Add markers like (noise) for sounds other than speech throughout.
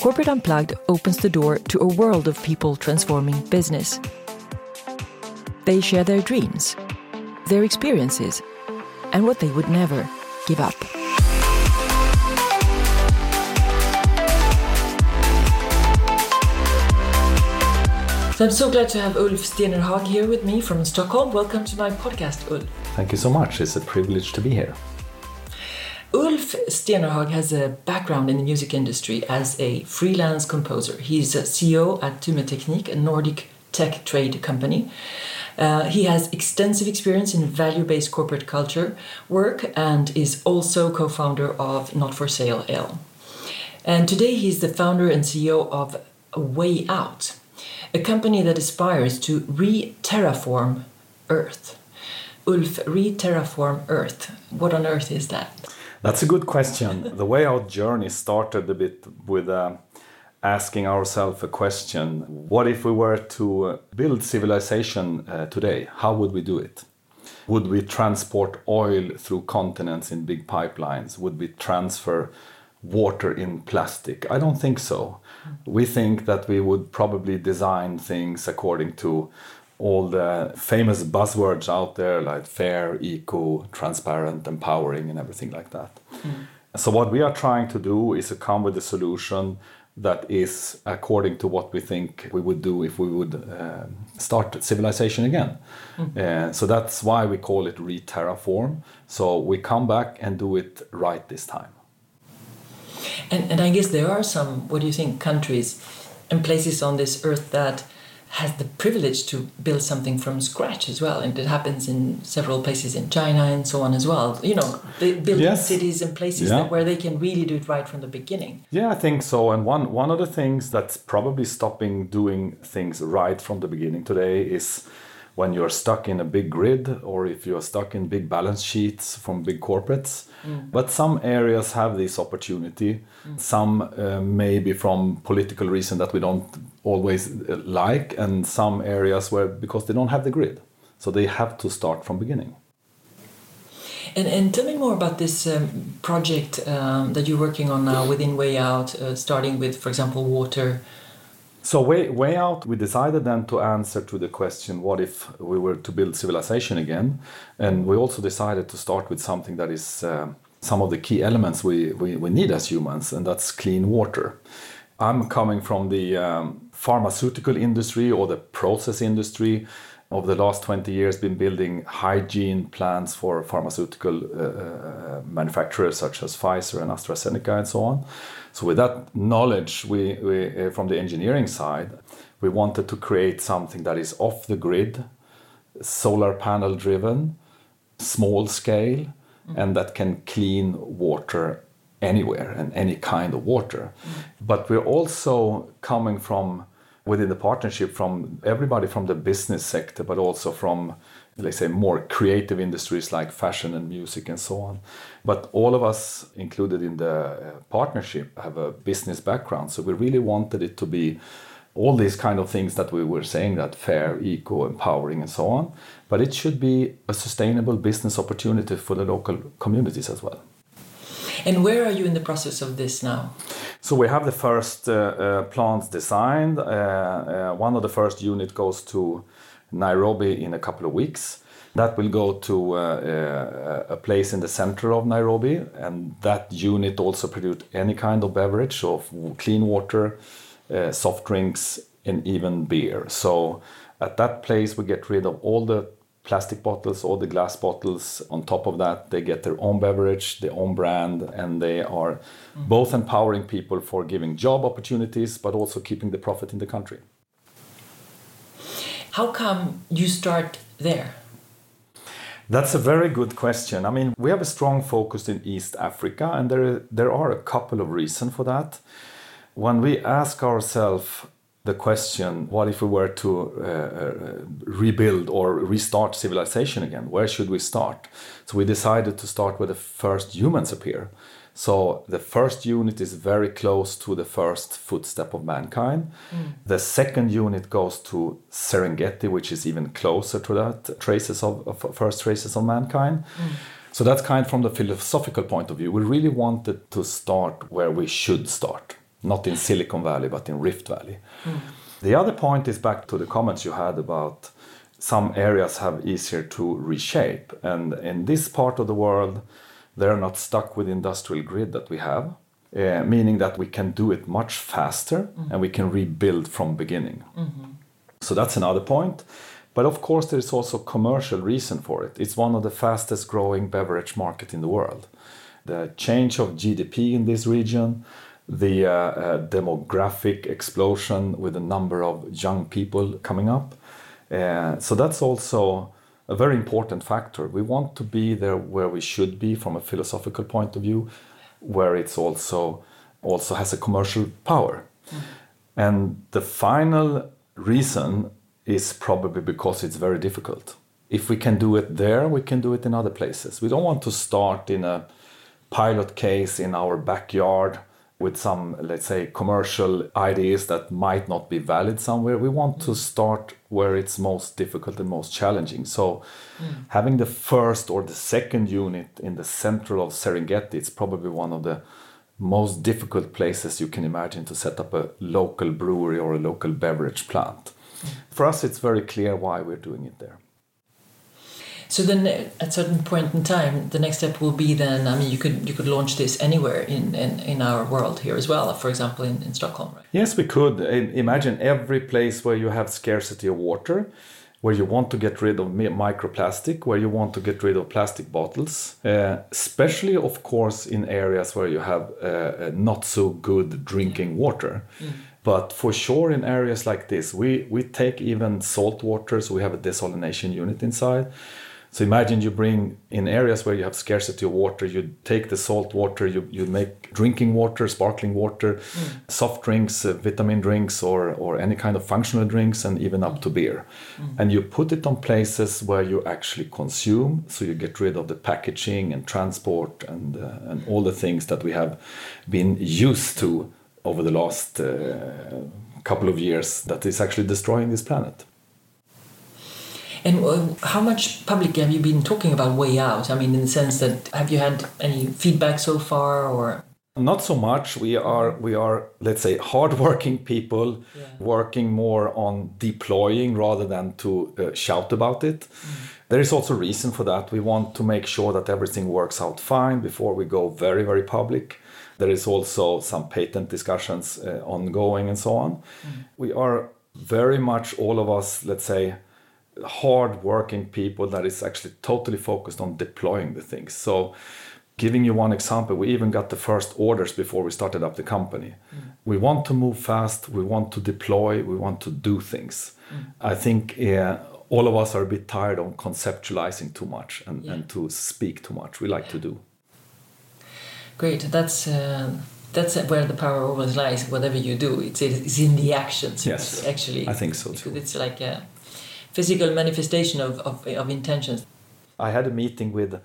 Corporate Unplugged opens the door to a world of people transforming business. They share their dreams, their experiences, and what they would never give up. So I'm so glad to have Ulf Stenerhag here with me from Stockholm. Welcome to my podcast, Ulf. Thank you so much. It's a privilege to be here. Ulf Stenerhag has a background in the music industry as a freelance composer. He's a CEO at Tume Teknik, a Nordic tech trade company. Uh, he has extensive experience in value based corporate culture work and is also co founder of Not for Sale L. And today he's the founder and CEO of Way Out, a company that aspires to re terraform Earth. Ulf, re terraform Earth. What on earth is that? That's a good question. the way our journey started a bit with uh, asking ourselves a question what if we were to build civilization uh, today? How would we do it? Would we transport oil through continents in big pipelines? Would we transfer water in plastic? I don't think so. We think that we would probably design things according to all the famous buzzwords out there like fair, eco, transparent, empowering, and everything like that. Mm. So, what we are trying to do is to come with a solution that is according to what we think we would do if we would uh, start civilization again. Mm. Uh, so that's why we call it re-terraform. So we come back and do it right this time. And, and I guess there are some, what do you think, countries and places on this earth that has the privilege to build something from scratch as well and it happens in several places in china and so on as well you know building yes. cities and places yeah. where they can really do it right from the beginning yeah i think so and one one of the things that's probably stopping doing things right from the beginning today is when you're stuck in a big grid or if you're stuck in big balance sheets from big corporates. Mm. But some areas have this opportunity. Mm. Some uh, maybe from political reason that we don't always uh, like, and some areas where because they don't have the grid, so they have to start from beginning. And, and tell me more about this um, project um, that you're working on now within Way Out, uh, starting with, for example, water so way way out, we decided then to answer to the question, what if we were to build civilization again? And we also decided to start with something that is uh, some of the key elements we, we, we, need as humans, and that's clean water. I'm coming from the um, pharmaceutical industry or the process industry. Over the last 20 years, been building hygiene plants for pharmaceutical uh, uh, manufacturers such as Pfizer and AstraZeneca and so on. So with that knowledge, we, we uh, from the engineering side, we wanted to create something that is off the grid, solar panel driven, small scale, mm. and that can clean water anywhere and any kind of water. Mm. But we're also coming from within the partnership from everybody from the business sector, but also from let's say more creative industries like fashion and music and so on. But all of us included in the uh, partnership have a business background so we really wanted it to be all these kind of things that we were saying that fair eco empowering and so on. But it should be a sustainable business opportunity for the local communities as well and where are you in the process of this now so we have the first uh, uh, plants designed uh, uh one of the first unit goes to Nairobi in a couple of weeks. That will go to uh, uh, a place in the center of Nairobi, and that unit also produce any kind of beverage, of clean water, soft drinks, and even beer. So at that place, we get rid of all the plastic bottles, or the glass bottles. On top of that, they get their own beverage, their own brand, and they are mm. both empowering people for giving job opportunities, but also keeping the profit in the country. How come you start there? That's a very good question. I mean, we have a strong focus in East Africa, and there, there are a couple of reasons for that. When we ask ourselves the question, what if we were to uh, uh, rebuild or restart civilization again? Where should we start? So we decided to start where the first humans appear. So the first unit is very close to the first footstep of mankind. Mm. The second unit goes to Serengeti, which is even closer to that traces of, of first traces of mankind. Mm. So that's kind of from the philosophical point of view. We really wanted to start where we should start, not in Silicon Valley, but in Rift Valley. Mm. The other point is back to the comments you had about some areas have easier to reshape. And in this part of the world, they're not stuck with industrial grid that we have, uh, meaning that we can do it much faster mm-hmm. and we can rebuild from beginning. Mm-hmm. So that's another point. But of course, there's also commercial reason for it. It's one of the fastest growing beverage market in the world. The change of GDP in this region, the uh, uh, demographic explosion with the number of young people coming up. Uh, so that's also a very important factor. We want to be there where we should be from a philosophical point of view, where it's also also has a commercial power. Mm. And the final reason is probably because it's very difficult. If we can do it there, we can do it in other places. We don't want to start in a pilot case in our backyard with some, let's say, commercial ideas that might not be valid somewhere. We want to start where it's most difficult and most challenging. So, mm. having the first or the second unit in the central of Serengeti, it's probably one of the most difficult places you can imagine to set up a local brewery or a local beverage plant. Mm. For us, it's very clear why we're doing it there. So then, at certain point in time, the next step will be then. I mean, you could you could launch this anywhere in in, in our world here as well. For example, in, in Stockholm. Right? Yes, we could. Imagine every place where you have scarcity of water, where you want to get rid of microplastic, where you want to get rid of plastic bottles, uh, especially, of course, in areas where you have uh, not so good drinking water. Mm. But for sure, in areas like this, we, we take even salt water, so we have a desalination unit inside. So imagine you bring in areas where you have scarcity of water, you take the salt water, you, you make drinking water, sparkling water, mm. soft drinks, uh, vitamin drinks, or, or any kind of functional drinks, and even up to beer. Mm. And you put it on places where you actually consume, so you get rid of the packaging and transport and, uh, and all the things that we have been used to over the last uh, couple of years that is actually destroying this planet. And uh, how much public have you been talking about Way Out? I mean, in the sense that have you had any feedback so far, or not so much. We are we are let's say hardworking people, yeah. working more on deploying rather than to uh, shout about it. Mm. There is also reason for that. We want to make sure that everything works out fine before we go very very public. There is also some patent discussions uh, ongoing and so on. Mm. We are very much all of us, let's say hard working people that is actually totally focused on deploying the things. So, giving you one example, we even got the first orders before we started up the company. Mm. We want to move fast, we want to deploy, we want to do things. Mm. I think uh, all of us are a bit tired of conceptualizing too much and, yeah. and to speak too much. We like to do. Great. That's. Uh that's where the power always lies. Whatever you do, it's, it's in the actions. Yes, actually, I think so too. It's like a, physical manifestation of, of, of intentions. I had a meeting with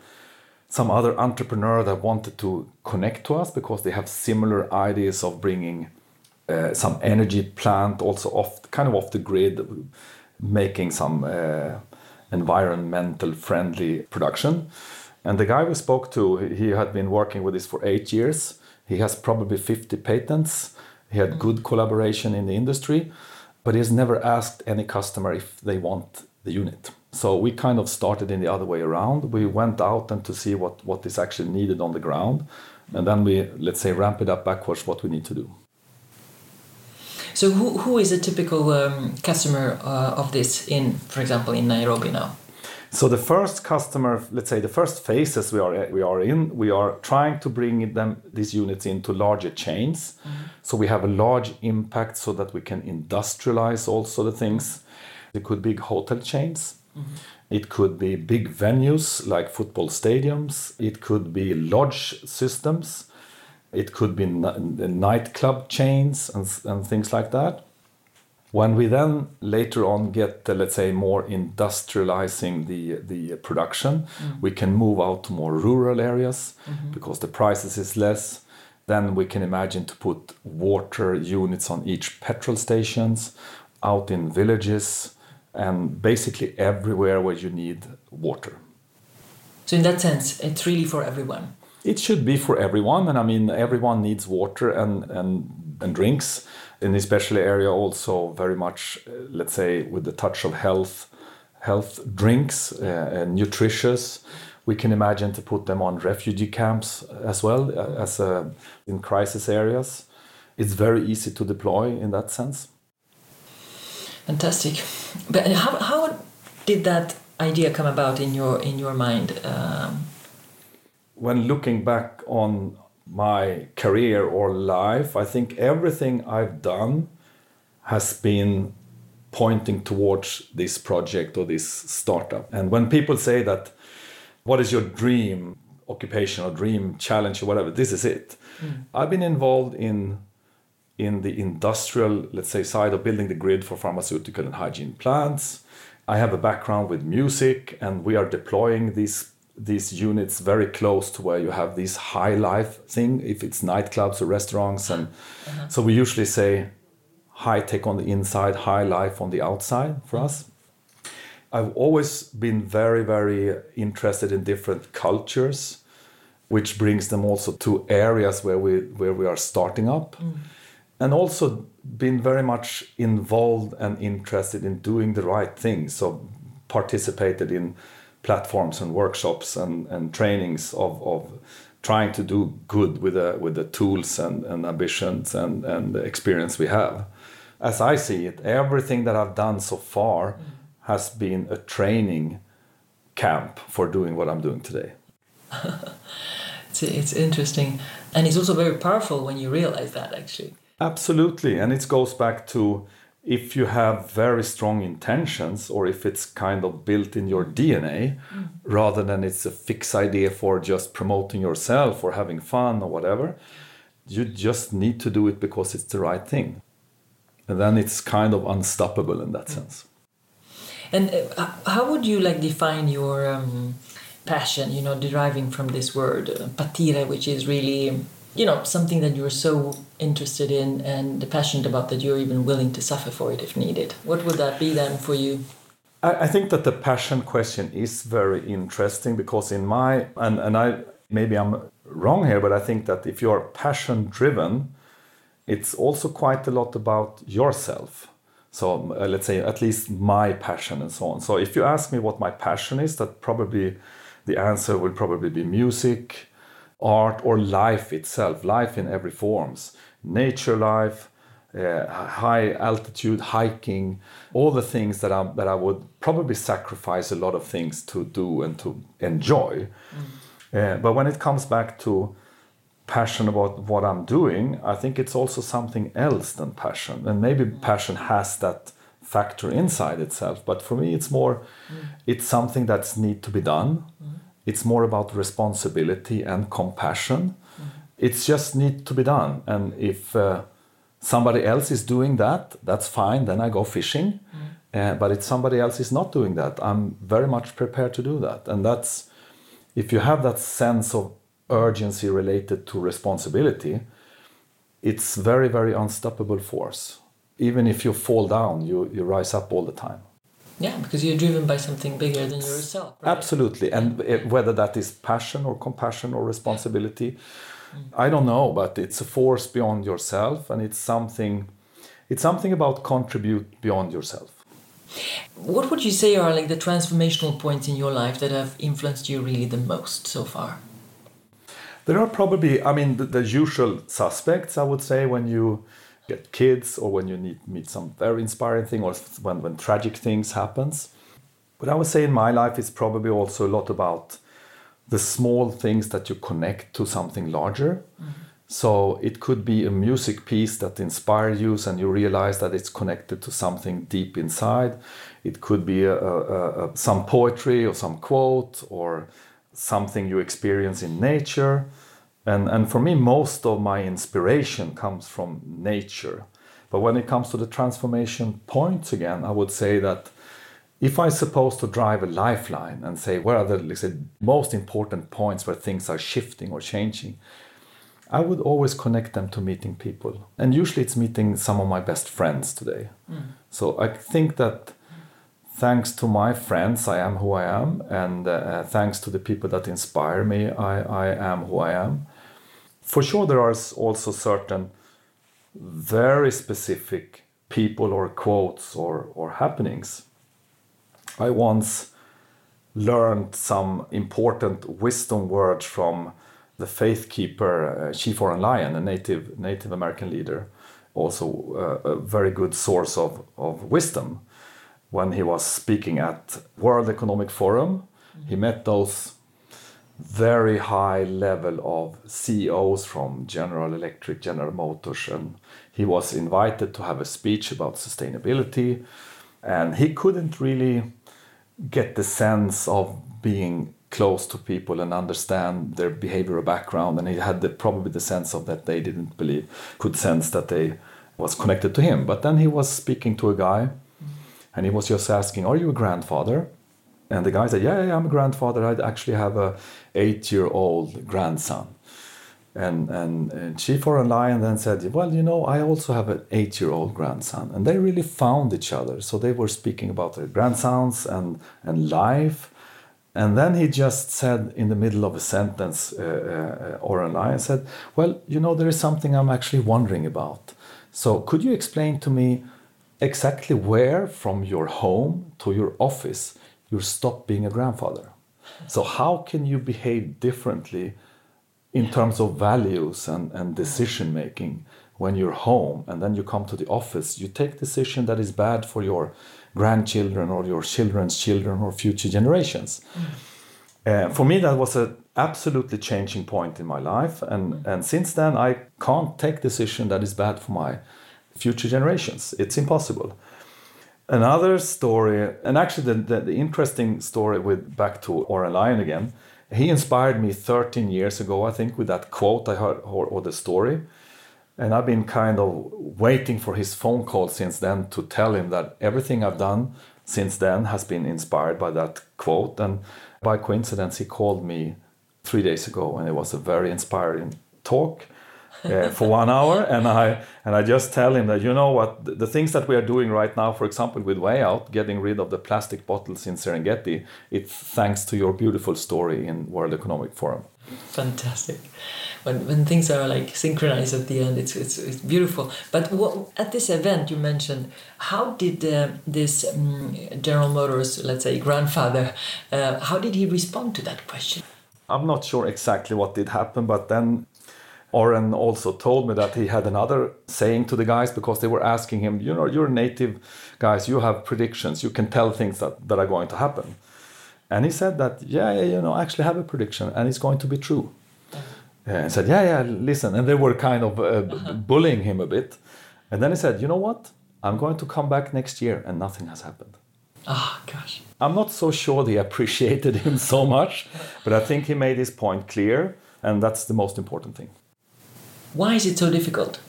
some other entrepreneur that wanted to connect to us because they have similar ideas of bringing uh, some energy plant also off kind of off the grid making some uh, environmental friendly production. And the guy we spoke to he had been working with this for eight years. He has probably 50 patents. He had good collaboration in the industry but he's never asked any customer if they want the unit. So we kind of started in the other way around. We went out and to see what, what is actually needed on the ground. And then we, let's say, ramp it up backwards what we need to do. So who, who is a typical um, customer uh, of this in, for example, in Nairobi now? So the first customer, let's say the first phases we are we are in, we are trying to bring them these units into larger chains. Mm-hmm. So we have a large impact so that we can industrialize also the things. It could be hotel chains. Mm-hmm. It could be big venues like football stadiums. It could be lodge systems. It could be n- nightclub chains and, and things like that. When we then later on get, uh, let's say, more industrializing the, the production, mm. we can move out to more rural areas mm-hmm. because the prices is less. Then we can imagine to put water units on each petrol stations, out in villages, and basically everywhere where you need water. So in that sense, it's really for everyone. It should be for everyone, and I mean everyone needs water and and and drinks. In this special area, also very much, uh, let's say, with the touch of health, health drinks, uh, and nutritious. We can imagine to put them on refugee camps as well uh, as uh, in crisis areas. It's very easy to deploy in that sense. Fantastic. But how, how did that idea come about in your in your mind? Um, when looking back on my career or life, I think everything I've done has been pointing towards this project or this startup. And when people say that, what is your dream occupation or dream challenge or whatever, this is it. Mm. I've been involved in in the industrial, let's say, side of building the grid for pharmaceutical and hygiene plants. I have a background with music, and we are deploying these these units very close to where you have this high life thing. If it's nightclubs or restaurants, and uh-huh. so we usually say high tech on the inside, high life on the outside for us. I've always been very, very interested in different cultures, which brings them also to areas where we where we are starting up. Mm and also been very much involved and interested in doing the right thing. So participated in platforms and workshops and, and trainings of, of trying to do good with the, with the tools and, and ambitions and, and the experience we have. As I see it, everything that I've done so far mm. has been a training camp for doing what I'm doing today. (laughs) it's, it's interesting. And it's also very powerful when you realize that, actually. Absolutely. And it goes back to if you have very strong intentions or if it's kind of built in your DNA mm. rather than it's a fixed idea for just promoting yourself or having fun or whatever, you just need to do it because it's the right thing. And then it's kind of unstoppable in that mm. sense. And uh, how would you like define your um, passion, you know, deriving from this word, uh, patire, which is really you know something that you're so interested in and passionate about that you're even willing to suffer for it if needed. What would that be then for you? I, I think that the passion question is very interesting because in my and, and i maybe i'm wrong here but i think that if you're passion driven it's also quite a lot about yourself. So uh, let's say at least my passion and so on. So if you ask me what my passion is that probably the answer will probably be music art or life itself, life in every forms, nature life, uh, high altitude hiking, all the things that I that I would probably sacrifice a lot of things to do and to enjoy. Mm. Uh, but when it comes back to passion about what I'm doing, I think it's also something else than passion, and maybe mm. passion has that factor inside itself. But for me, it's more, mm. it's something that's need to be done. Mm it's more about responsibility and compassion. Mm-hmm. It's just need to be done. And if uh, somebody else is doing that, that's fine. Then I go fishing. Mm-hmm. Uh, but if somebody else is not doing that, I'm very much prepared to do that. And that's if you have that sense of urgency related to responsibility, it's very, very unstoppable force. Even if you fall down, you, you rise up all the time. Yeah, because you're driven by something bigger than yourself. Right? Absolutely, and whether that is passion or compassion or responsibility, mm. I don't know, but it's a force beyond yourself, and it's something. It's something about contribute beyond yourself. What would you say are like the transformational points in your life that have influenced you really the most so far? There are probably, I mean, the, the usual suspects. I would say when you get kids or when you need meet some very inspiring thing or when, when tragic things happens. But i would say in my life it's probably also a lot about the small things that you connect to something larger. Mm-hmm. so it could be a music piece that inspires you and you realize that it's connected to something deep inside. It could be a, a, a, some poetry or some quote or something you experience in nature and, and for me, most of my inspiration comes from nature. But when it comes to the transformation points again, I would say that if I'm supposed to drive a lifeline and say where are the like say, most important points where things are shifting or changing, I would always connect them to meeting people. And usually it's meeting some of my best friends today. Mm. So I think that thanks to my friends, I am who I am, and uh, thanks to the people that inspire me, I, I am who I am. For sure, there are also certain very specific people or quotes or, or happenings. I once learned some important wisdom words from the faith keeper uh, Chief Oren Lyon, a native Native American leader, also uh, a very good source of, of wisdom. When he was speaking at World Economic Forum, mm-hmm. he met those very high level of CEOs from General Electric, General Motors, and he was invited to have a speech about sustainability, and he couldn't really get the sense of being close to people and understand their behavioral background and he had the, probably the sense of that they didn't believe could sense that they was connected to him. But then he was speaking to a guy and he was just asking are you a grandfather and the guy said yeah, yeah i'm a grandfather i actually have a eight year old grandson and, and, and Chief Oren Lyon then said, Well, you know, I also have an eight year old grandson. And they really found each other. So they were speaking about their grandsons and, and life. And then he just said in the middle of a sentence, uh, uh, Oren Lyon said, Well, you know, there is something I'm actually wondering about. So could you explain to me exactly where from your home to your office you stop being a grandfather? So, how can you behave differently in terms of values and, and decision making when you're home and then you come to the office you take decision that is bad for your grandchildren or your children's children or future generations mm. uh, for me that was an absolutely changing point in my life and, mm. and since then i can't take decision that is bad for my future generations it's impossible another story and actually the, the, the interesting story with back to Oren Lyon again he inspired me 13 years ago, I think, with that quote I heard or, or, the story. And I've been kind of waiting for his phone call since then to tell him that everything I've done since then has been inspired by that quote. And by coincidence, he called me three days ago, and it was a very inspiring talk uh, for one hour, and I and I just tell him that you know what the, the, things that we are doing right now, for example, with Way Out, getting rid of the plastic bottles in Serengeti, it's thanks to your beautiful story in World Economic Forum. Fantastic. When, when things are like synchronized at the end, it's, it's, it's beautiful. But what, at this event you mentioned, how did uh, this um, General Motors, let's say grandfather, uh, how did he respond to that question? I'm not sure exactly what did happen, but then Oren also told me that he had another saying to the guys because they were asking him, you know, you're native guys, you have predictions, you can tell things that, that are going to happen. And he said that, yeah, yeah, you know, I actually have a prediction and it's going to be true. And said, yeah, yeah, listen. And they were kind of uh, (laughs) bullying him a bit. And then he said, you know what? I'm going to come back next year and nothing has happened. Oh, gosh. I'm not so sure they appreciated (laughs) him so much, but I think he made his point clear, and that's the most important thing. Why is it so difficult?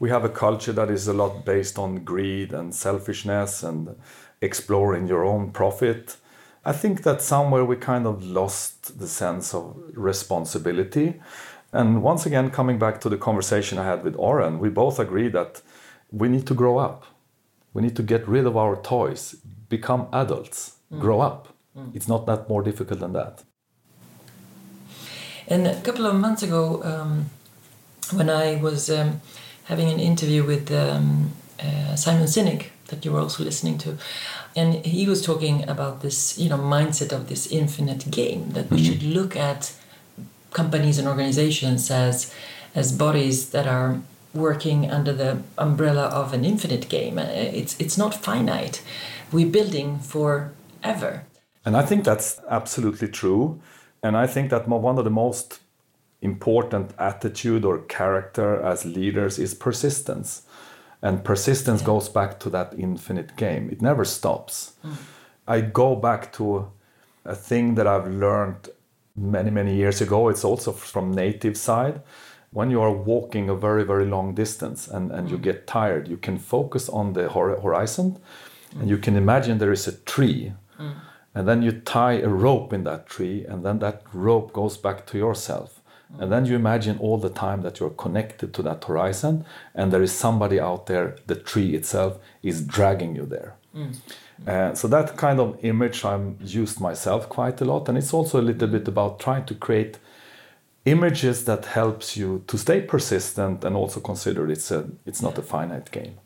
We have a culture that is a lot based on greed and selfishness and exploring your own profit. I think that somewhere we kind of lost the sense of responsibility. And once again, coming back to the conversation I had with Oren, we both agree that we need to grow up. We need to get rid of our toys, become adults, mm. grow up. Mm. It's not that more difficult than that. And a couple of months ago, um, when I was um, having an interview with um, uh, Simon Sinek that you were also listening to, and he was talking about this, you know, mindset of this infinite game that we mm-hmm. should look at companies and organizations as as bodies that are working under the umbrella of an infinite game. Uh, it's it's not finite. We're building forever. And I think that's absolutely true. And I think that one of the most important attitude or character as leaders is persistence. And persistence yeah. goes back to that infinite game. It never stops. Mm. I go back to a thing that I've learned many, many years ago. It's also from native side. When you are walking a very, very long distance and, and mm. you get tired, you can focus on the horizon mm. and you can imagine there is a tree. Mm. And then you tie a rope in that tree, and then that rope goes back to yourself and then you imagine all the time that you're connected to that horizon and there is somebody out there, the tree itself is dragging you there. Uh, so that kind of image I'm used myself quite a lot, and it's also a little bit about trying to create images that helps you to stay persistent and also consider it's a it's not a finite game.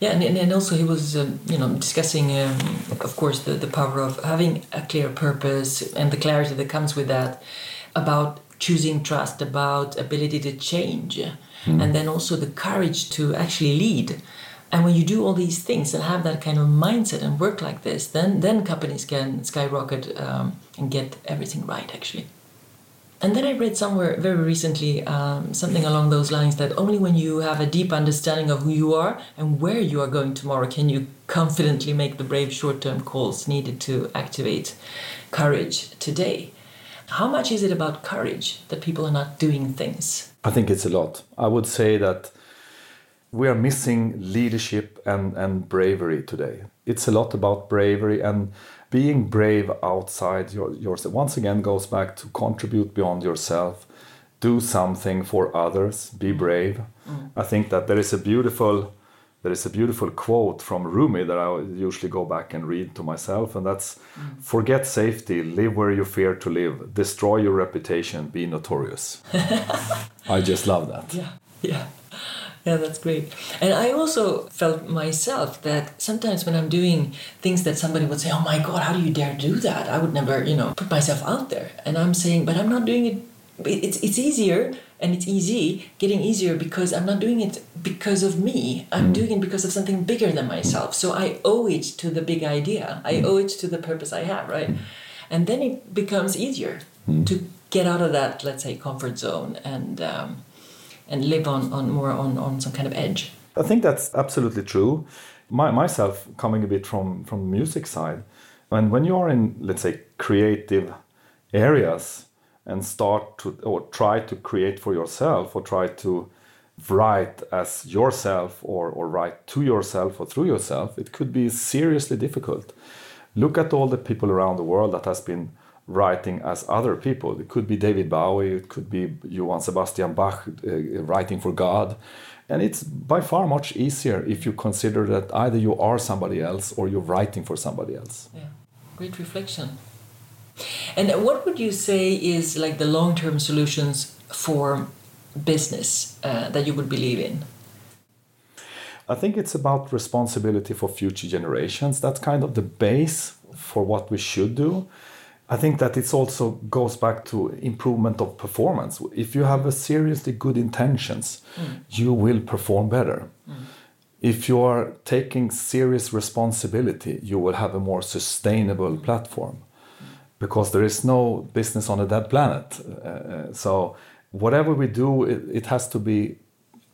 Yeah, and, and also he was, um, you know, discussing, um, of course, the, the power of having a clear purpose and the clarity that comes with that, about choosing trust, about ability to change, mm. and then also the courage to actually lead. And when you do all these things and have that kind of mindset and work like this, then then companies can skyrocket um, and get everything right, actually. And then I read somewhere very recently um, something along those lines that only when you have a deep understanding of who you are and where you are going tomorrow can you confidently make the brave short term calls needed to activate courage today. How much is it about courage that people are not doing things? I think it's a lot. I would say that we are missing leadership and, and bravery today. It's a lot about bravery and being brave outside your, yourself once again goes back to contribute beyond yourself do something for others be mm. brave mm. i think that there is a beautiful there is a beautiful quote from Rumi that I usually go back and read to myself, and that's mm. forget safety, live where you fear to live, destroy your reputation, be notorious. (laughs) I just love that. Yeah, yeah. Yeah, that's great. And I also felt myself that sometimes when I'm doing things that somebody would say, "Oh my God, how do you dare do that?" I would never, you know, put myself out there. And I'm saying, but I'm not doing it. It's it's easier and it's easy, getting easier because I'm not doing it because of me. I'm mm. doing it because of something bigger than myself. So I owe it to the big idea. I mm. owe it to the purpose I have, right? And then it becomes easier mm. to get out of that, let's say, comfort zone and. Um, and live on, on more on, on some kind of edge. I think that's absolutely true. My, myself, coming a bit from from music side, when when you are in let's say creative areas and start to or try to create for yourself or try to write as yourself or, or write to yourself or through yourself, it could be seriously difficult. Look at all the people around the world that has been writing as other people. It could be David Bowie, it could be Johann Sebastian Bach uh, writing for God. And it's by far much easier if you consider that either you are somebody else or you're writing for somebody else. Yeah, great reflection. And what would you say is like the long term solutions for business uh, that you would believe in? I think it's about responsibility for future generations. That's kind of the base for what we should do. I think that it also goes back to improvement of performance. If you have a seriously good intentions, mm. you will perform better. Mm. If you are taking serious responsibility, you will have a more sustainable platform because there is no business on a dead planet. Uh, uh, so whatever we do, it, it, has to be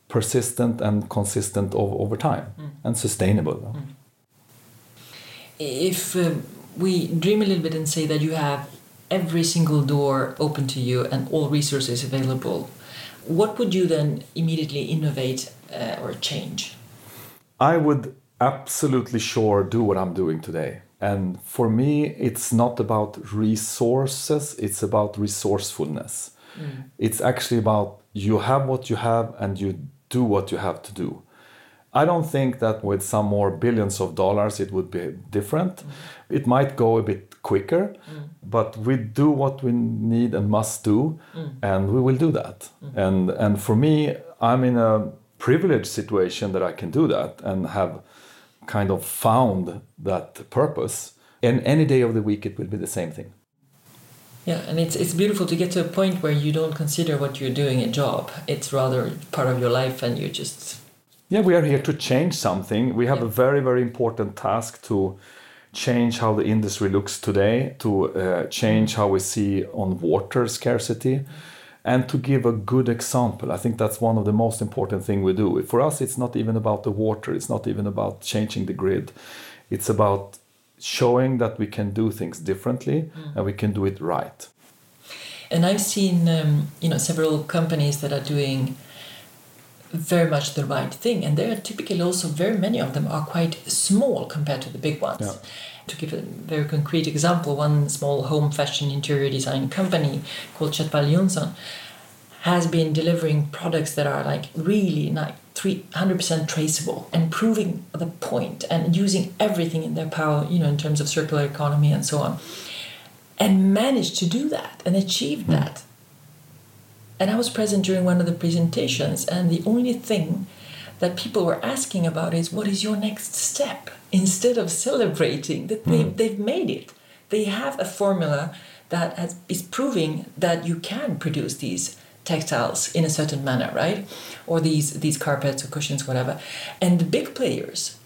persistent and consistent over, over time mm. and sustainable. Mm. If um, we dream a little bit and say that you have every single door open to you and all resources available, what would you then immediately innovate uh, or change? I would absolutely sure do what I'm doing today. And for me, it's not about resources, it's about resourcefulness. Mm. It's actually about you have what you have and you do what you have to do. I don't think that with some more billions of dollars it would be different. Mm. It might go a bit quicker, mm. but we do what we need and must do, mm. and we will do that. Mm. And and for me, I'm in a privileged situation that I can do that and have kind of found that purpose. And any day of the week, it will be the same thing. Yeah, and it's it's beautiful to get to a point where you don't consider what you're doing a job. It's rather part of your life, and you just yeah, we are here to change something. We have yeah. a very, very important task to change how the industry looks today, to uh, change how we see on water scarcity, and to give a good example. I think that's one of the most important thing we do. For us, it's not even about the water. It's not even about changing the grid. It's about showing that we can do things differently mm. and we can do it right. And I've seen, um, you know, several companies that are doing very much the right thing. And there are typically also very many of them are quite small compared to the big ones. Yeah. To give a very concrete example, one small home fashion interior design company called Chhatwal Jonsson has been delivering products that are like really like free, 100% traceable and proving the point and using everything in their power, you know, in terms of circular economy and so on. And managed to do that and achieved hmm. that. And I was present during one of the presentations, and the only thing that people were asking about is what is your next step instead of celebrating that they, mm. they've made it. They have a formula that has, is proving that you can produce these textiles in a certain manner, right? Or these these carpets or cushions, whatever. And the big players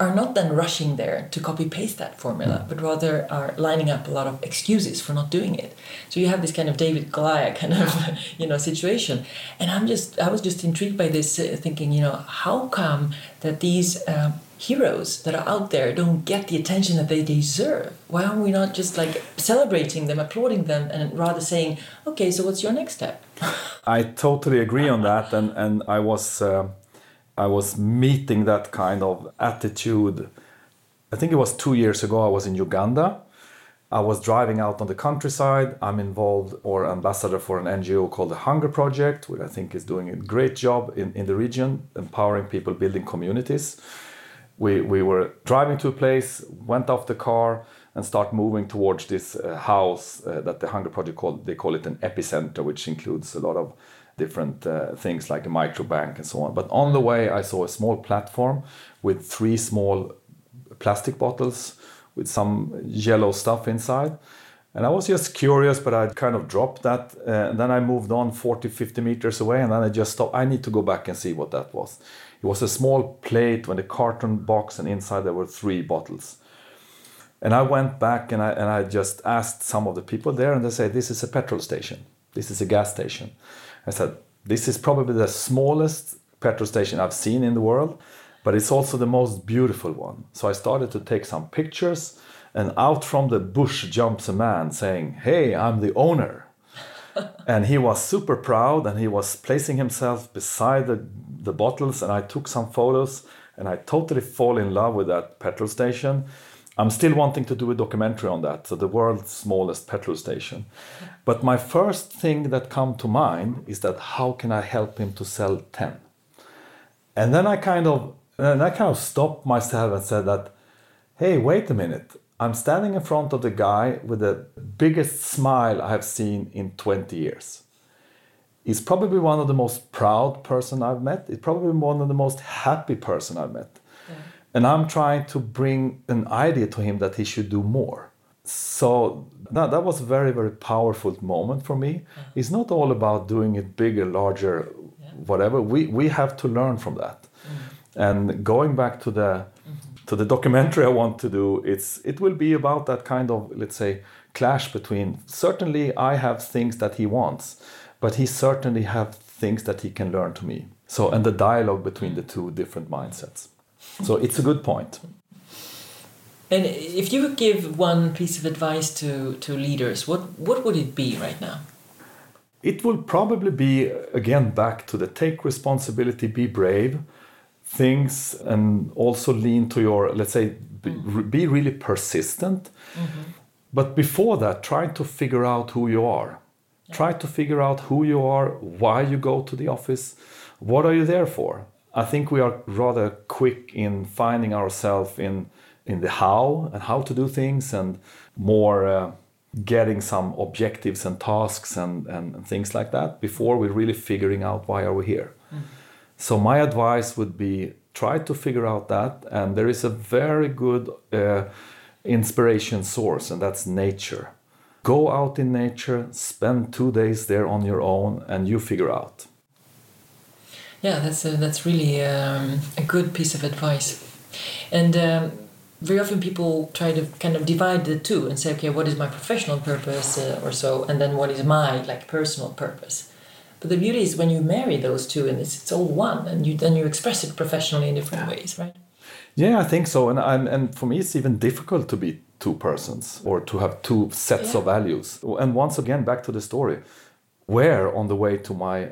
are not then rushing there to copy paste that formula, but rather are lining up a lot of excuses for not doing it. So you have this kind of David Goliath kind of (laughs) you know situation, and I'm just I was just intrigued by this, uh, thinking you know how come that these um, heroes that are out there don't get the attention that they deserve? Why are we not just like celebrating them, applauding them, and rather saying, okay, so what's your next step? (laughs) I totally agree on that, and and I was uh, I was meeting that kind of attitude. I think it was two years ago. I was in Uganda. I was driving out on the countryside. I'm involved or ambassador for an NGO called the Hunger Project, which I think is doing a great job in, in the region, empowering people, building communities we, we were driving to a place, went off the car, and start moving towards this uh, house uh, that the Hunger Project called. They call it an epicenter, which includes a lot of different uh, things like a microbank and so on. But on the way, I saw a small platform with three small plastic bottles with some yellow stuff inside. And I was just curious, but I kind of dropped that. Uh, and then I moved on 40, 50 meters away, and then I just stopped. I need to go back and see what that was. It was a small plate with a carton box, and inside there were three bottles. And I went back and I, and I just asked some of the people there, and they said, This is a petrol station. This is a gas station. I said, This is probably the smallest petrol station I've seen in the world, but it's also the most beautiful one. So I started to take some pictures, and out from the bush jumps a man saying, Hey, I'm the owner. (laughs) and he was super proud and he was placing himself beside the the bottles and I took some photos and I totally fall in love with that petrol station. I'm still wanting to do a documentary on that, so the world's smallest petrol station. But my first thing that come to mind is that how can I help him to sell 10? And then I kind of and I kind of stopped myself and said that, hey, wait a minute. I'm standing in front of the guy with the biggest smile I have seen in 20 years. He's probably one of the most proud person I've met. He's probably one of the most happy person I've met. And I'm trying to bring an idea to him that he should do more. So that, that was a very, very powerful moment for me. Yeah. It's not all about doing it bigger, larger, yeah. whatever. We, we have to learn from that. Mm. And going back to the mm-hmm. to the documentary I want to do, it's it will be about that kind of let's say clash between certainly I have things that he wants but he certainly have things that he can learn to me. So, and the dialogue between the two different mindsets. So, it's a good point. And if you would give one piece of advice to, to leaders, what, what would it be right now? It will probably be, again, back to the take responsibility, be brave, things, and also lean to your, let's say, be, mm. be really persistent. Mm-hmm. But before that, try to figure out who you are Try to figure out who you are, why you go to the office, what are you there for? I think we are rather quick in finding ourselves in in the how and how to do things and more uh, getting some objectives and tasks and, and, and, things like that before we're really figuring out why are we here. Mm. So my advice would be try to figure out that and there is a very good uh, inspiration source and that's nature Go out in nature, spend two days there on your own, and you figure out. Yeah, that's a, that's really um, a good piece of advice. And um, very often people try to kind of divide the two and say, okay, what is my professional purpose uh, or so, and then what is my like personal purpose. But the beauty is when you marry those two and it's, it's all one, and you then you express it professionally in different ways, right? Yeah, I think so. And and, and for me, it's even difficult to be two persons or to have two sets yeah. of values. And once again, back to the story where on the way to my uh,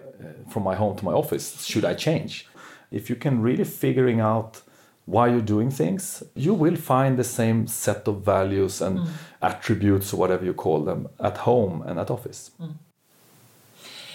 from my home to my office should I change? If you can really figuring out why you're doing things, you will find the same set of values and mm. attributes or whatever you call them at home and at office. Mm.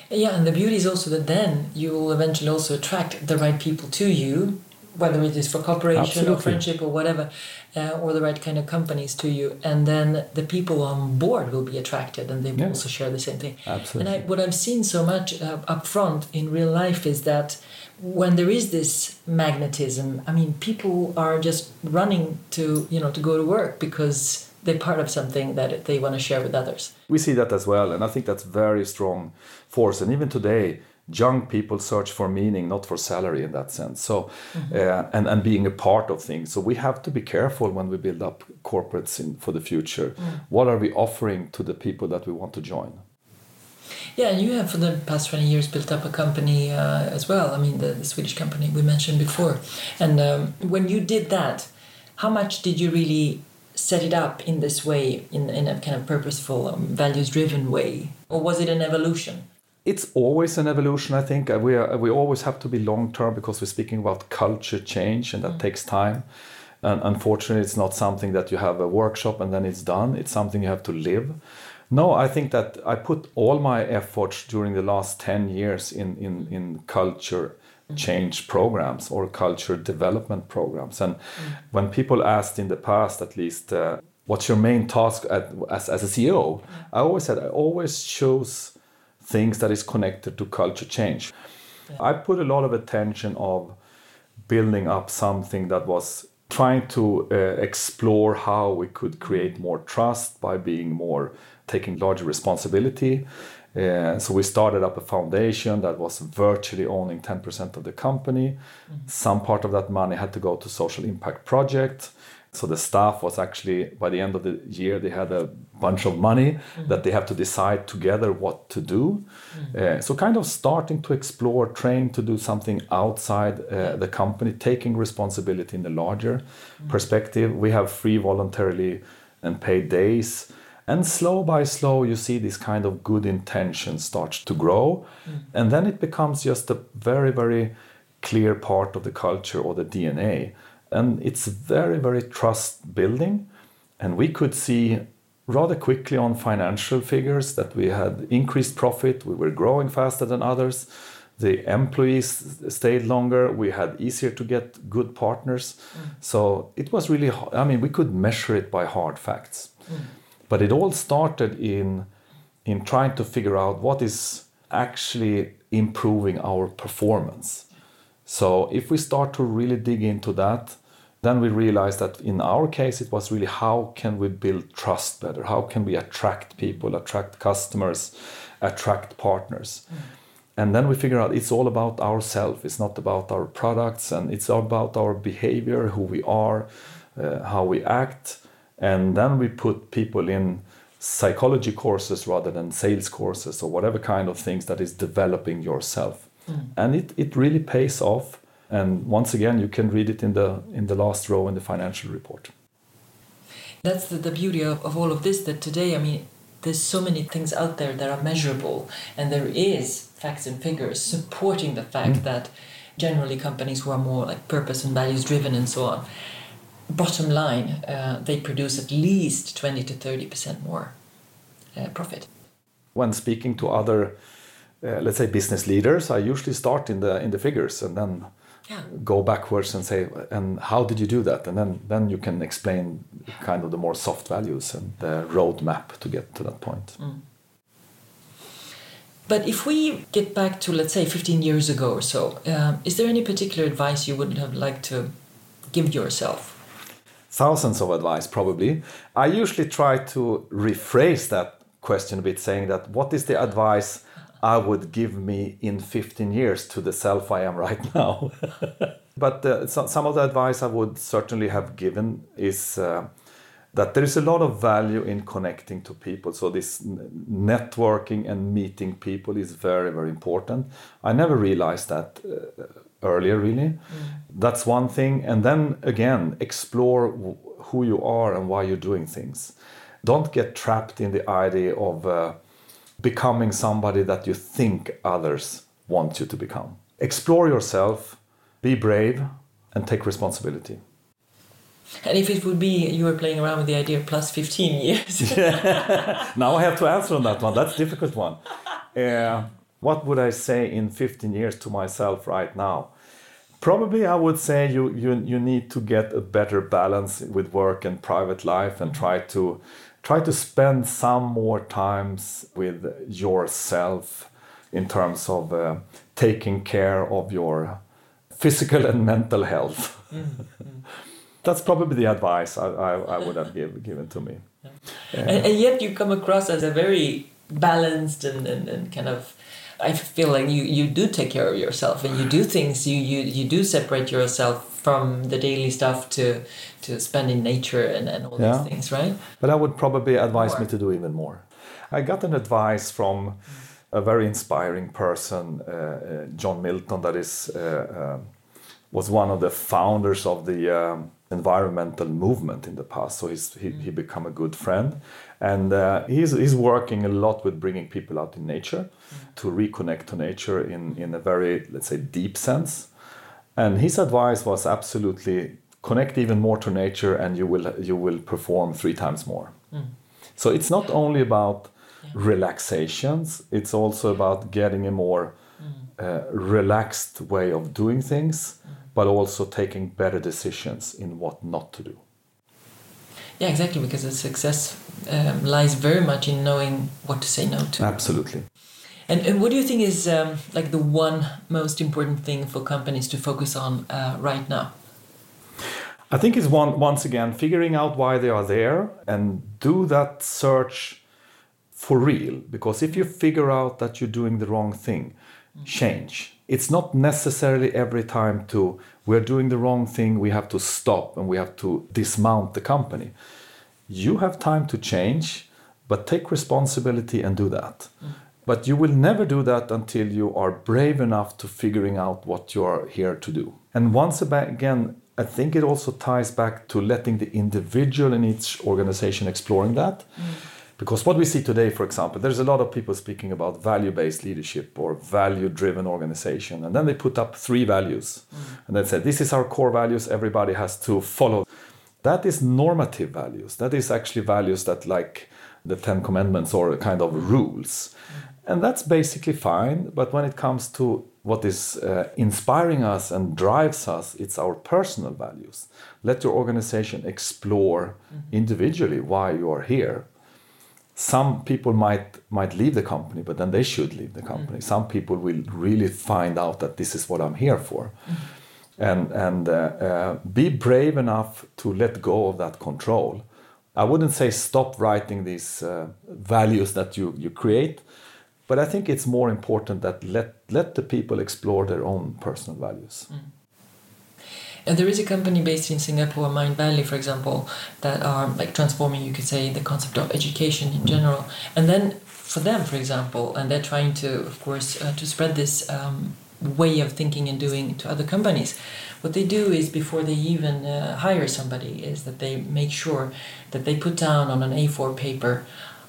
Yeah, and the beauty is also that then you will eventually also attract the right people to you, whether it is for cooperation Absolutely. or friendship or whatever, uh, or the right kind of companies to you. And then the people on board will be attracted and they will Yeah. also share the same thing. Absolutely. And I, what I've seen so much uh, up front in real life is that when there is this magnetism, I mean, people are just running to, you know, to go to work because they're part of something that they want to share with others. We see that as well, and I think that's very strong force. And even today, young people search for meaning, not for salary, in that sense. So, uh, and and being a part of things. So we have to be careful when we build up corporates in for the future. What are we offering to the people that we want to join? Yeah, and you have for the past 20 years built up a company uh, as well. I mean, the, the Swedish company we mentioned before. And um, when you did that, how much did you really set it up in this way, in, in a kind of purposeful, um, values driven way? Or was it an evolution? It's always an evolution, I think. Uh, We, are, we always have to be long term because we're speaking about culture change and that takes time. And unfortunately, it's not something that you have a workshop and then it's done. It's something you have to live. No, I think that I put all my efforts during the last 10 years in, in, in culture change programs or culture development programs. And when people asked in the past, at least, uh, what's your main task at, as, as a CEO, I always said I always chose things that is connected to culture change. I put a lot of attention of building up something that was trying to uh, explore how we could create more trust by being more taking larger responsibility. Uh, so we started up a foundation that was virtually owning 10% of the company. Some part of that money had to go to social impact project. So the staff was actually by the end of the year they had a bunch of money that they have to decide together what to do. Uh, so kind of starting to explore, train to do something outside uh, the company, taking responsibility in the larger perspective. We have free voluntarily and paid days. And slow by slow, you see this kind of good intention starts to grow. And then it becomes just a very, very clear part of the culture or the DNA. And it's very, very trust building. And we could see rather quickly on financial figures that we had increased profit, we were growing faster than others. The employees stayed longer. We had easier to get good partners. Mm. So it was really, i mean, we could measure it by hard facts. Mm. But it all started in, in trying to figure out what is actually improving our performance. So if we start to really dig into that, then we realize that in our case it was really how can we build trust better? How can we attract people, attract customers, attract partners? And then we figure out it's all about ourselves. It's not about our products, and it's about our behavior, who we are, uh, how we act. And then we put people in psychology courses rather than sales courses or whatever kind of things that is developing yourself. And it, it really pays off. And once again, you can read it in the in the last row in the financial report. That's the, the beauty of, of all of this that today, I mean, there's so many things out there that are measurable, and there is facts and figures supporting the fact that generally companies who are more like purpose and values driven and so on, bottom line, uh, they produce at least 20 to 30% more uh, profit. When speaking to other, uh, let's say, business leaders, I usually start in the in the figures and then Yeah. go backwards and say, and how did you do that? And then then you can explain kind of the more soft values and the roadmap to get to that point. But if we get back to, let's say, 15 years ago or so, um, is there any particular advice you would have liked to give yourself? thousands of advice probably i usually try to rephrase that question a bit saying that what is the advice i would give me in 15 years to the self i am right (laughs) now. But uh, so, some of the advice i would certainly have given is uh, that there is a lot of value in connecting to people. So this networking and meeting people is very very important. I never realized that uh, earlier really. That's one thing. And then again explore w- who you are and why you're doing things. Don't get trapped in the idea of uh, becoming somebody that you think others want you to become explore yourself be brave and take responsibility And if it would be you were playing around with the idea of plus 15 years, (laughs) now I have to answer on that one. That's a difficult one. Uh, what would I say in 15 years to myself right now? Probably I would say you, you, you need to get a better balance with work and private life and try to try to spend some more times with yourself in terms of uh, taking care of your physical and mental health. Mm-hmm. That's probably the advice I, I, I would have give, given to me. Yeah. And, and, yet you come across as a very balanced and, and, and kind of I feel like you, you do take care of yourself and you do things you, you, you do separate yourself from the daily stuff to to spend in nature and, and all yeah. these things, right? But I would probably advise more. me to do even more. I got an advice from a very inspiring person, uh, uh, John Milton, that is uh, uh was one of the founders of the um, environmental movement in the past. So he's he, he become a good friend, and uh, he's he's working a lot with bringing people out in nature to reconnect to nature in in a very let's say deep sense. And his advice was absolutely connect even more to nature, and you will you will perform three times more. Mm. So it's not only about relaxations; it's also about getting a more mm. uh, relaxed way of doing things but also taking better decisions in what not to do. Yeah, exactly, because the success um, lies very much in knowing what to say no to. Absolutely. And, and what do you think is um, like the one most important thing for companies to focus on uh, right now? I think it's one once again figuring out why they are there and do that search for real. Because if you figure out that you're doing the wrong thing, change it's not necessarily every time to we're doing the wrong thing we have to stop and we have to dismount the company you have time to change but take responsibility and do that mm. But you will never do that until you are brave enough to figuring out what you are here to do and once again i think it also ties back to letting the individual in each organization exploring that mm because what we see today, for example, there's a lot of people speaking about value based leadership or value driven organization. And then they put up three values. Mm. And they say, this is our core values, everybody has to follow. That is normative values. That is actually values that, like the Ten Commandments or kind of rules. Mm. And that's basically fine. But when it comes to what is uh, inspiring us and drives us, it's our personal values. Let your organization explore mm-hmm. individually why you are here some people might might leave the company, but then they should leave the company. Mm. Some people will really find out that this is what I'm here for, mm. and and uh, uh, be brave enough to let go of that control. I wouldn't say stop writing these uh, values that you you create, but I think it's more important that let let the people explore their own personal values. Mm. And there is a company based in Singapore, Mindvalley, for example, that are like transforming, you could say, the concept of education in general. And then for them, for example, and they're trying to, of course, uh, to spread this um, way of thinking and doing to other companies. What they do is before they even uh, hire somebody, is that they make sure that they put down on an A4 paper,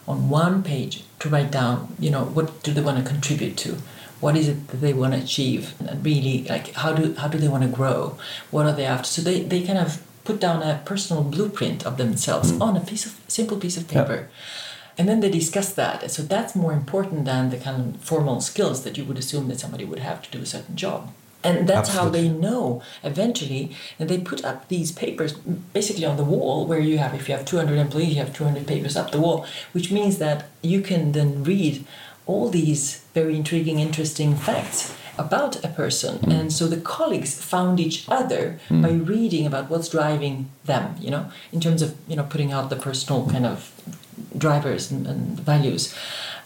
on one page, to write down, you know, what do they want to contribute to? What is it that they want to achieve? And really like how do how do they want to grow? What are they after? So they, they kind of put down a personal blueprint of themselves mm. on a piece of simple piece of paper. Yeah. and then they discuss that. So that's more important than the kind of formal skills that you would assume that somebody would have to do a certain job and that's Absolutely. how they know eventually and they put up these papers basically on the wall where you have if you have 200 employees you have 200 papers up the wall which means that you can then read all these very intriguing, interesting facts about a person. Mm. And so the colleagues found each other mm. by reading about what's driving them, you know, in terms of, you know, putting out the personal kind of drivers and, and values.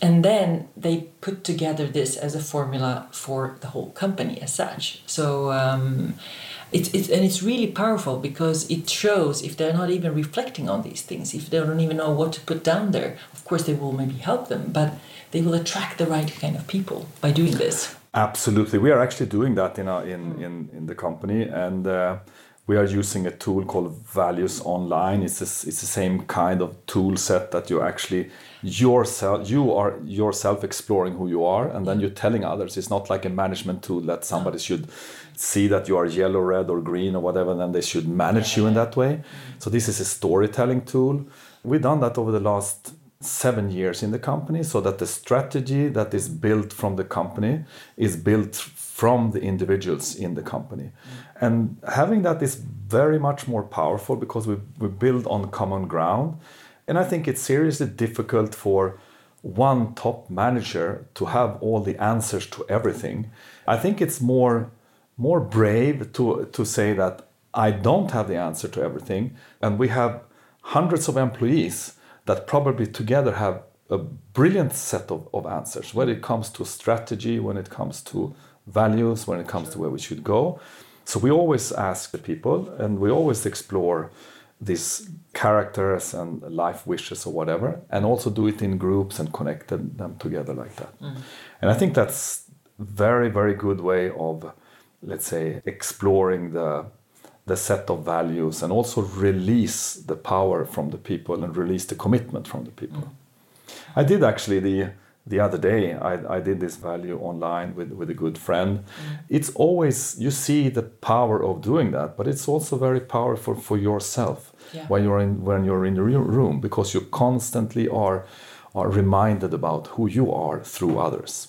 And then they put together this as a formula for the whole company as such. So um, it's, it's and it's really powerful because it shows if they're not even reflecting on these things, if they don't even know what to put down there. Of course, they will maybe help them, but they will attract the right kind of people by doing this. Absolutely, we are actually doing that in our, in, in in the company, and uh, we are using a tool called Values Online. It's a, it's the same kind of tool set that you actually yourself you are yourself exploring who you are, and then you're telling others. It's not like a management tool that somebody should see that you are yellow, red, or green or whatever, and then they should manage you in that way. So this is a storytelling tool. We've done that over the last seven years in the company so that the strategy that is built from the company is built from the individuals in the company. And having that is very much more powerful because we, we build on common ground. And I think it's seriously difficult for one top manager to have all the answers to everything. I think it's more more brave to, to say that I don't have the answer to everything. And we have hundreds of employees that probably together have a brilliant set of, of answers when it comes to strategy, when it comes to values, when it comes to where we should go. So we always ask the people and we always explore these characters and life wishes or whatever, and also do it in groups and connect them together like that. Mm. And I think that's very, very good way of, let's say, exploring the the set of values and also release the power from the people and release the commitment from the people. Mm. I did actually the the other day I, I did this value online with, with a good friend. Mm. It's always you see the power of doing that, but it's also very powerful for yourself yeah. when you're in when you're in the room because you constantly are are reminded about who you are through others.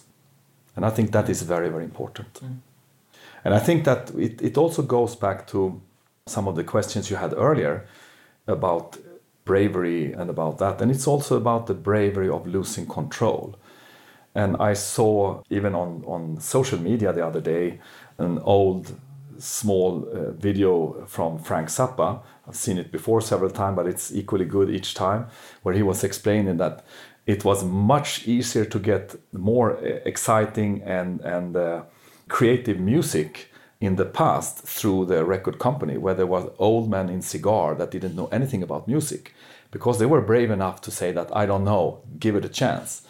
And I think that is very, very important. Mm. And I think that it, it also goes back to some of the questions you had earlier about bravery and about that. And it's also about the bravery of losing control. And I saw even on, on social media the other day an old small uh, video from Frank Zappa. I've seen it before several times, but it's equally good each time, where he was explaining that it was much easier to get more uh, exciting and, and uh, creative music in the past through the record company where there was old men in cigar that didn't know anything about music because they were brave enough to say that i don't know give it a chance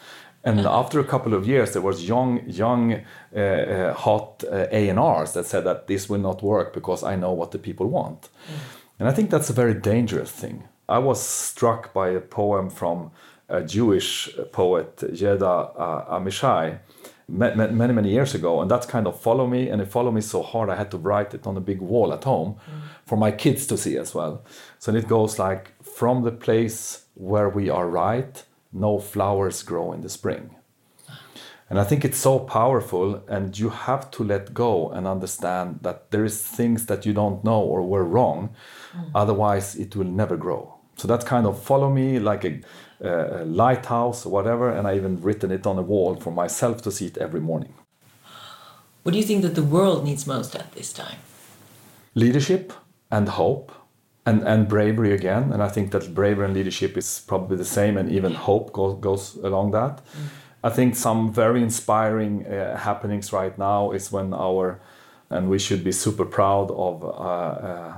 and after a couple of years there was young young uh, uh, hot uh, A&Rs that said that this will not work because i know what the people want mm. and i think that's a very dangerous thing i was struck by a poem from a jewish poet Yehuda uh, Amichai many many years ago and that's kind of follow me and it followed me so hard i had to write it on a big wall at home mm. for my kids to see as well so it goes like from the place where we are right no flowers grow in the spring and i think it's so powerful and you have to let go and understand that there is things that you don't know or were wrong mm. otherwise it will never grow so that's kind of follow me like a uh, lighthouse or whatever, and I even written it on a wall for myself to see it every morning. What do you think that the world needs most at this time? Leadership and hope and, and bravery again. And I think that bravery and leadership is probably the same, and even hope goes, goes along that. Mm. I think some very inspiring uh, happenings right now is when our, and we should be super proud of uh, uh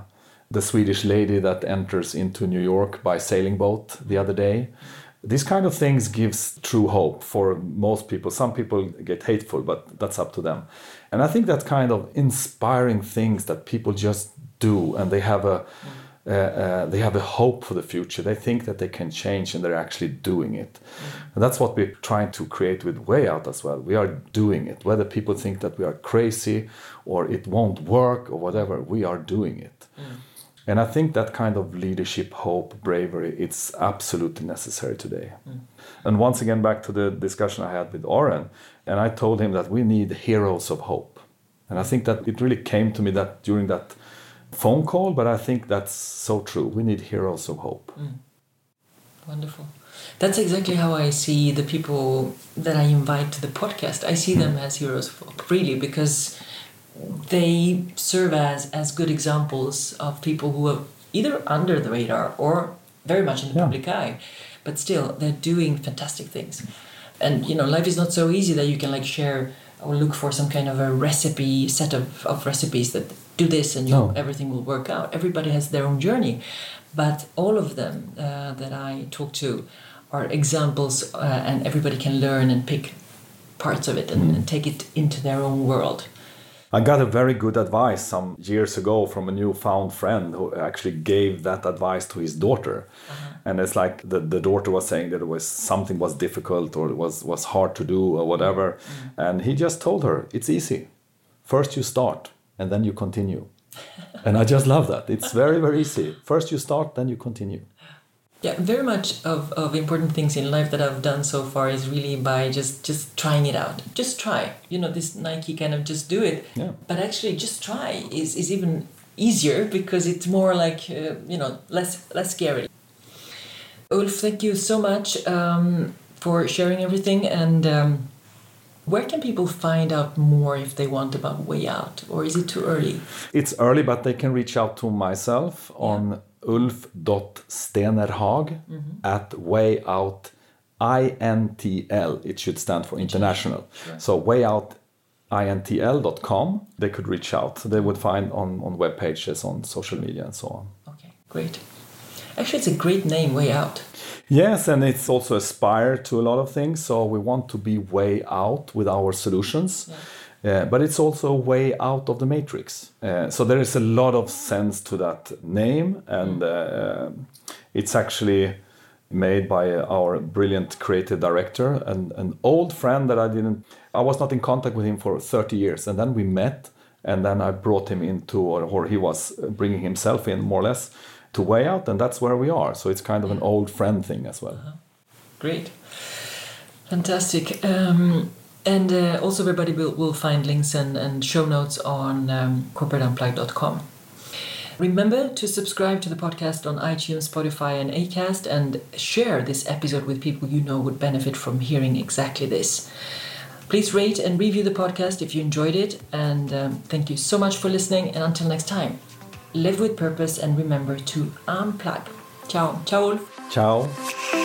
the Swedish lady that enters into New York by sailing boat the other day. These kind of things gives true hope for most people. Some people get hateful, but that's up to them. And I think that kind of inspiring things that people just do, and they have a uh, uh, they have a hope for the future. They think that they can change, and they're actually doing it. And that's what we're trying to create with Way Out as well. We are doing it, whether people think that we are crazy or it won't work or whatever. We are doing it. Mm. And I think that kind of leadership, hope, bravery, it's absolutely necessary today. Mm. And once again, back to the discussion I had with Oren, and I told him that we need heroes of hope. And I think that it really came to me that during that phone call, but I think that's so true. We need heroes of hope. Mm. Wonderful. That's exactly how I see the people that I invite to the podcast. I see them as heroes of hope, really, because they serve as as good examples of people who are either under the radar or very much in the yeah. public eye, but still they're doing fantastic things. And you know, life is not so easy that you can like share or look for some kind of a recipe set of, of recipes that do this and no. everything will work out. Everybody has their own journey, but all of them uh, that I talk to are examples, uh, and everybody can learn and pick parts of it and, mm. and take it into their own world. I got a very good advice some years ago from a newfound friend who actually gave that advice to his daughter. Uh-huh. And it's like the, the daughter was saying that it was something was difficult or it was, was hard to do or whatever. Mm-hmm. And he just told her, it's easy. First you start and then you continue. and I just love that. It's very, very easy. First you start, then you continue. Yeah, very much of, of important things in life that I've done so far is really by just just trying it out. Just try. You know, this Nike kind of just do it. Yeah. But actually, just try is, is even easier because it's more like uh, you know less less scary. Ulf, thank you so much um, for sharing everything. And um, where can people find out more if they want about Way Out, or is it too early? It's early, but they can reach out to myself on ulf.stenerhag mm-hmm. at way out intl it should stand for international. Sure. so way out intl.com they could reach out. They would find on on web pages on social media and so on. Okay, great. Actually, it's a great name, Way Out. yes and it's also aspire to a lot of things so we want to be way out with our solutions Uh, but it's also way out of the matrix. Uh, so there is a lot of sense to that name, and uh, it's actually made by our brilliant creative director and an old friend that I didn't. I was not in contact with him for 30 years, and then we met, and then I brought him into, or, or he was bringing himself in more or less to Way Out, and that's where we are. So it's kind of an old friend thing as well. Great. Fantastic. Um, and uh, also, everybody will, will find links and, and show notes on um, corporateunplug.com. Remember to subscribe to the podcast on iTunes, Spotify, and Acast, and share this episode with people you know would benefit from hearing exactly this. Please rate and review the podcast if you enjoyed it, and um, thank you so much for listening. And until next time, live with purpose and remember to unplug. Ciao. Ciao, Ulf. Ciao.